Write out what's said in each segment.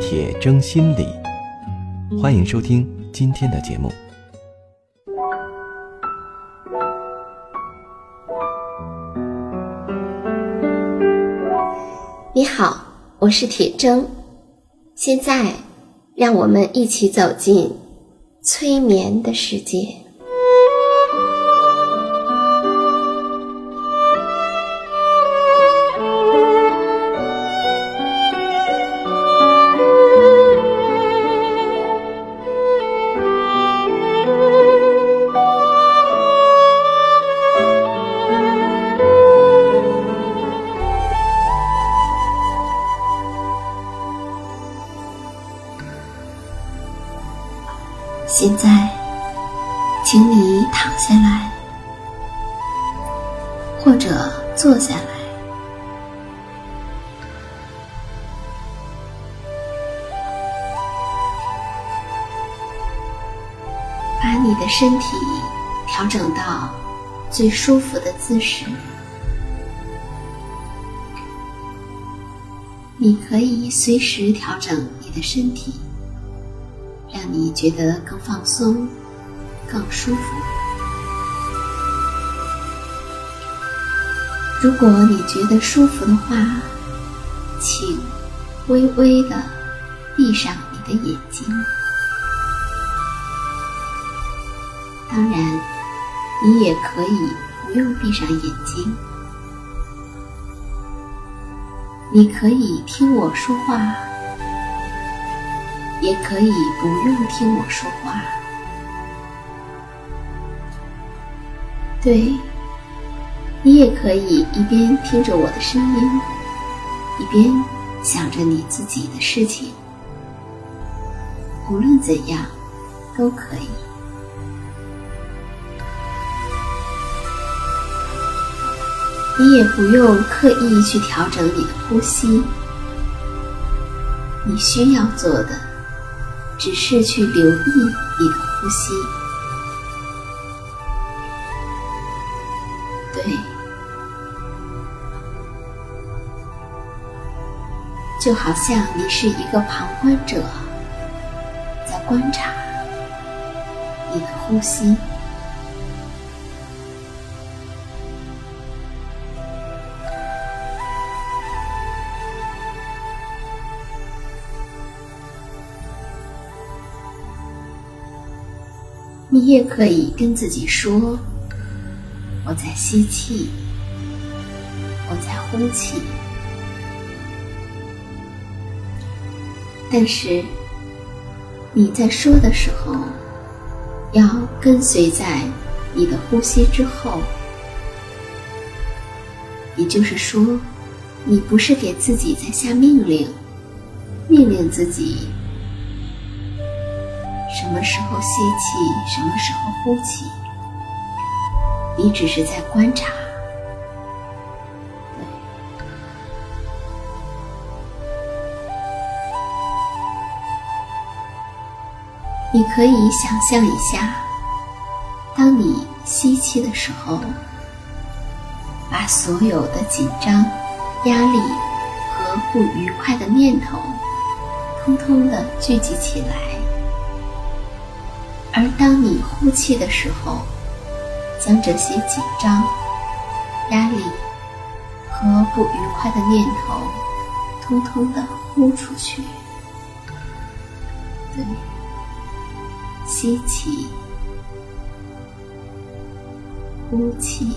铁铮心理，欢迎收听今天的节目。你好，我是铁铮，现在让我们一起走进催眠的世界。现在，请你躺下来，或者坐下来，把你的身体调整到最舒服的姿势。你可以随时调整你的身体。你觉得更放松、更舒服。如果你觉得舒服的话，请微微的闭上你的眼睛。当然，你也可以不用闭上眼睛，你可以听我说话。也可以不用听我说话。对，你也可以一边听着我的声音，一边想着你自己的事情。无论怎样，都可以。你也不用刻意去调整你的呼吸，你需要做的。只是去留意你的呼吸，对，就好像你是一个旁观者，在观察你的呼吸。你也可以跟自己说：“我在吸气，我在呼气。”但是你在说的时候，要跟随在你的呼吸之后。也就是说，你不是给自己在下命令，命令自己。什么时候吸气，什么时候呼气，你只是在观察。对，你可以想象一下，当你吸气的时候，把所有的紧张、压力和不愉快的念头，通通的聚集起来。而当你呼气的时候，将这些紧张、压力和不愉快的念头，通通的呼出去。对，吸气，呼气。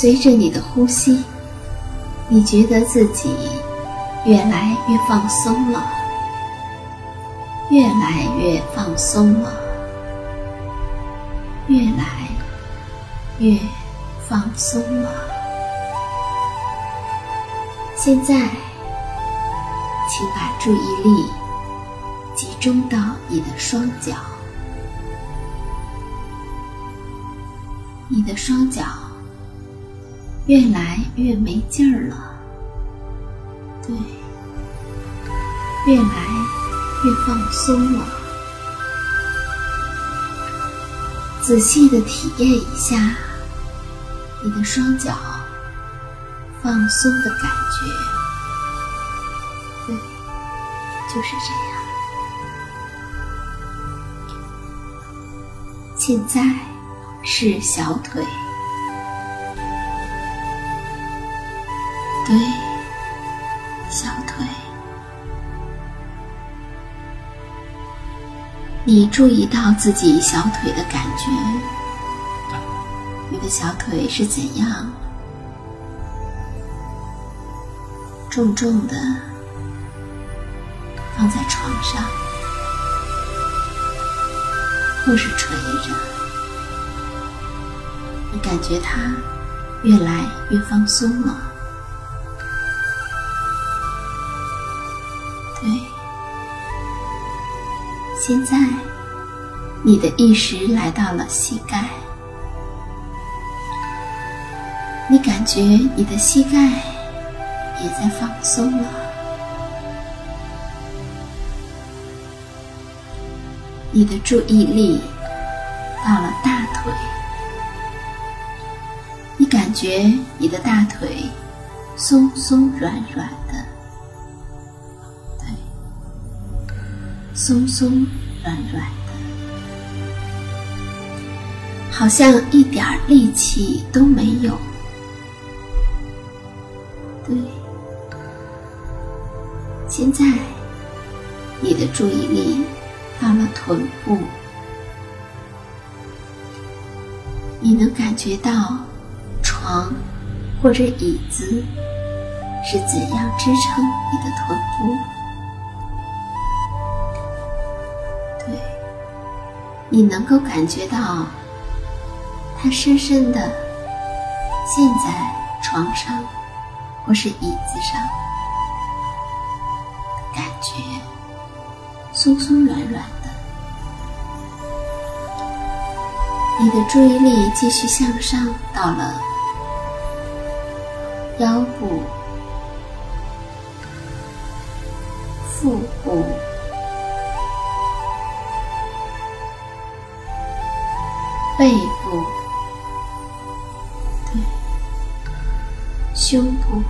随着你的呼吸，你觉得自己越来越放松了。越来越放松了，越来越放松了。现在，请把注意力集中到你的双脚，你的双脚越来越没劲儿了，对，越来。越放松了，仔细的体验一下你的双脚放松的感觉。对，就是这样。现在是小腿，对，小腿。你注意到自己小腿的感觉，你的小腿是怎样重重的放在床上，或是垂着？你感觉它越来越放松了，现在，你的意识来到了膝盖，你感觉你的膝盖也在放松了。你的注意力到了大腿，你感觉你的大腿松松软软松松软软的，好像一点力气都没有。对，现在你的注意力到了臀部，你能感觉到床或者椅子是怎样支撑你的臀部。你能够感觉到，它深深的陷在床上或是椅子上，感觉松松软软的。你的注意力继续向上，到了腰部、腹部。背部，对，胸部，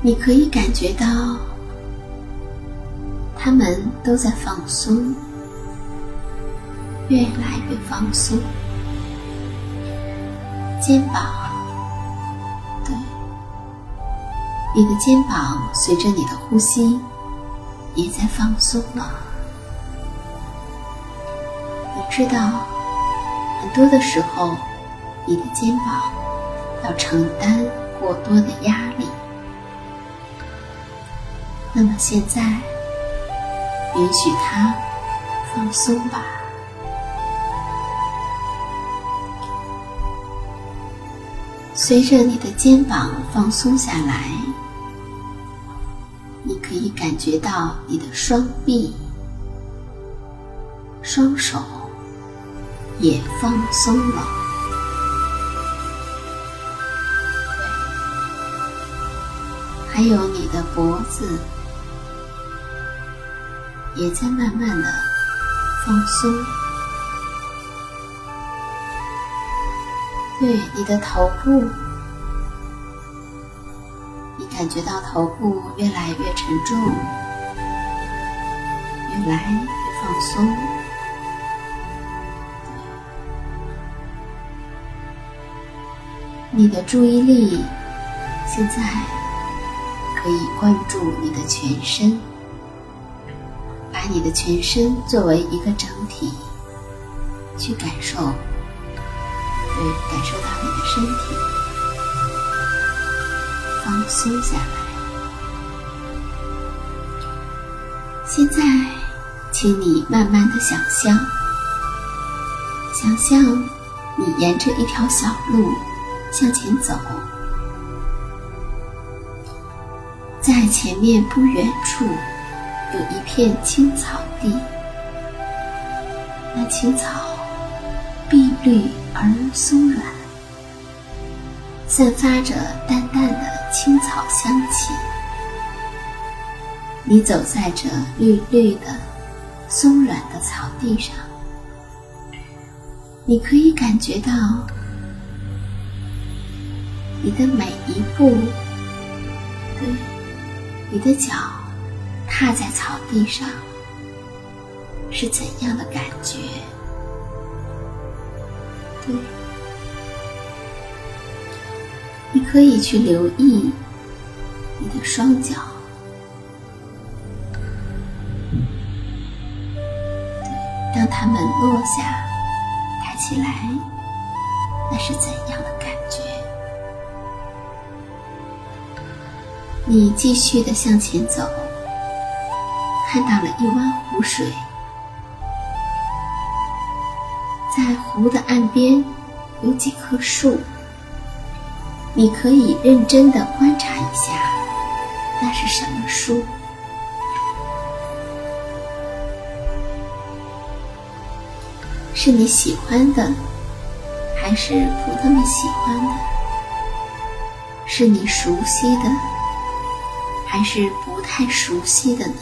你可以感觉到，他们都在放松，越来越放松。肩膀，对，你的肩膀随着你的呼吸也在放松了。知道，很多的时候，你的肩膀要承担过多的压力。那么现在，允许它放松吧。随着你的肩膀放松下来，你可以感觉到你的双臂、双手。也放松了，还有你的脖子也在慢慢的放松，对你的头部，你感觉到头部越来越沉重，越来越放松。你的注意力现在可以关注你的全身，把你的全身作为一个整体去感受，对，感受到你的身体放松下来。现在，请你慢慢的想象，想象你沿着一条小路向前走，在前面不远处有一片青草地，那青草碧绿而松软，散发着淡淡的青草香气。你走在这绿绿的、松软的草地上，你可以感觉到你的每一步，对，你的脚踏在草地上是怎样的感觉？对，你可以去留意你的双脚。当它们落下，抬起来，那是怎样的感你继续的向前走，看到了一湾湖水，在湖的岸边有几棵树，你可以认真的观察一下，那是什么树？是你喜欢的，还是不那么喜欢的？是你熟悉的，还是不太熟悉的呢？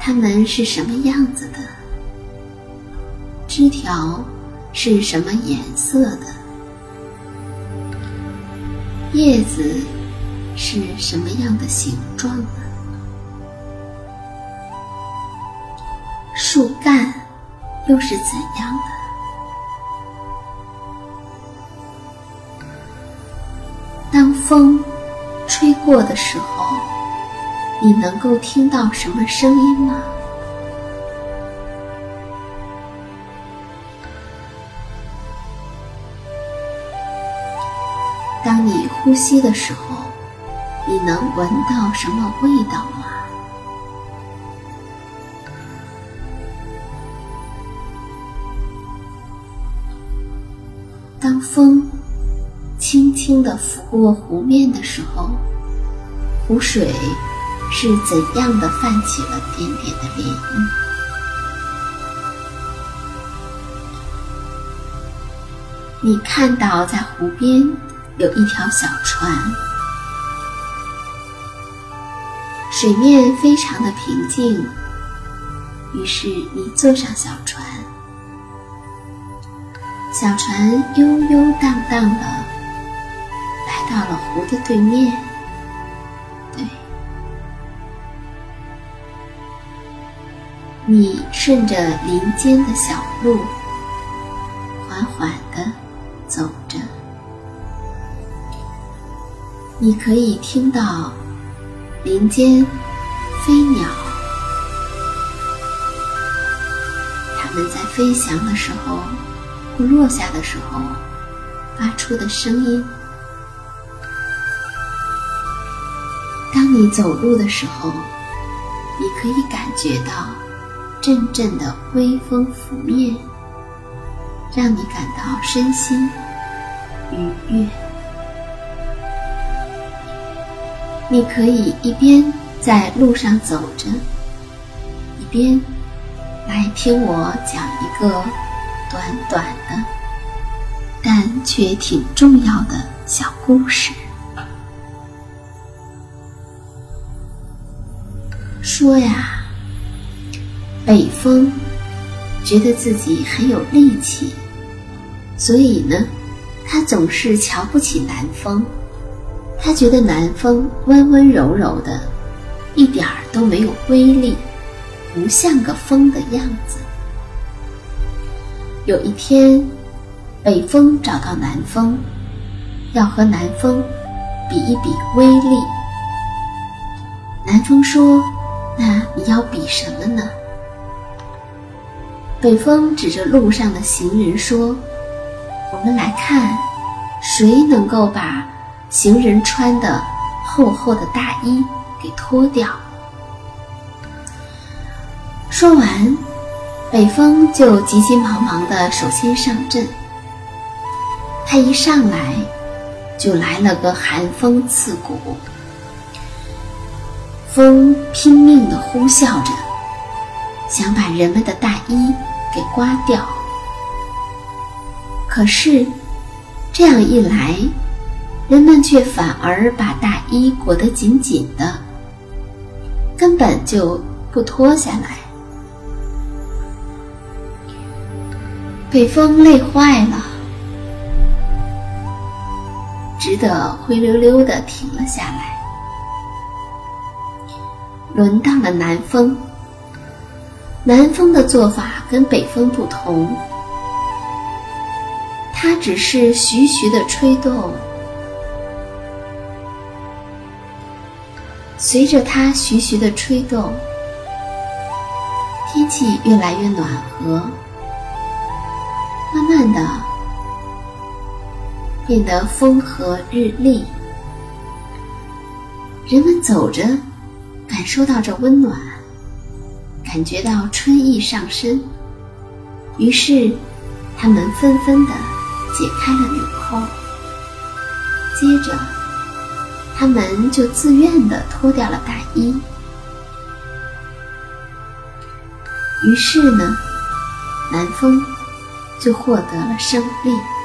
它们是什么样子的？枝条是什么颜色的？叶子是什么样的形状呢？树干又是怎样的？风吹过的时候，你能够听到什么声音吗？当你呼吸的时候，你能闻到什么味道吗？当风轻的拂过湖面的时候，湖水是怎样的泛起了点点的涟漪？你看到在湖边有一条小船，水面非常的平静，于是你坐上小船。小船悠悠荡荡的到了湖的对面，对，你顺着林间的小路缓缓的走着，你可以听到林间飞鸟，它们在飞翔的时候。落下的时候发出的声音。你走路的时候，你可以感觉到阵阵的微风拂面，让你感到身心愉悦。你可以一边在路上走着，一边来听我讲一个。短短的，但却挺重要的小故事。说呀，北风觉得自己很有力气，所以呢，他总是瞧不起南风。他觉得南风温温柔柔的，一点儿都没有威力，不像个风的样子。有一天，北风找到南风，要和南风比一比威力。南风说：“那你要比什么呢？”北风指着路上的行人说：“我们来看，谁能够把行人穿的厚厚的大衣给脱掉。说完，北风就急急忙忙的首先上阵。他一上来，就来了个寒风刺骨，风拼命的呼啸着，想把人们的大衣给刮掉。可是，这样一来，人们却反而把大衣裹得紧紧的，根本就不脱下来。北风累坏了，只得灰溜溜的停了下来。轮到了南风，南风的做法跟北风不同，它只是徐徐的吹动，随着它徐徐的吹动，天气越来越暖和。慢慢的，变得风和日丽。人们走着，受到这温暖，感觉到春意上升。于是，他们纷纷的解开了纽扣。接着，他们就自愿的脱掉了大衣。于是呢，南风。就获得了胜利。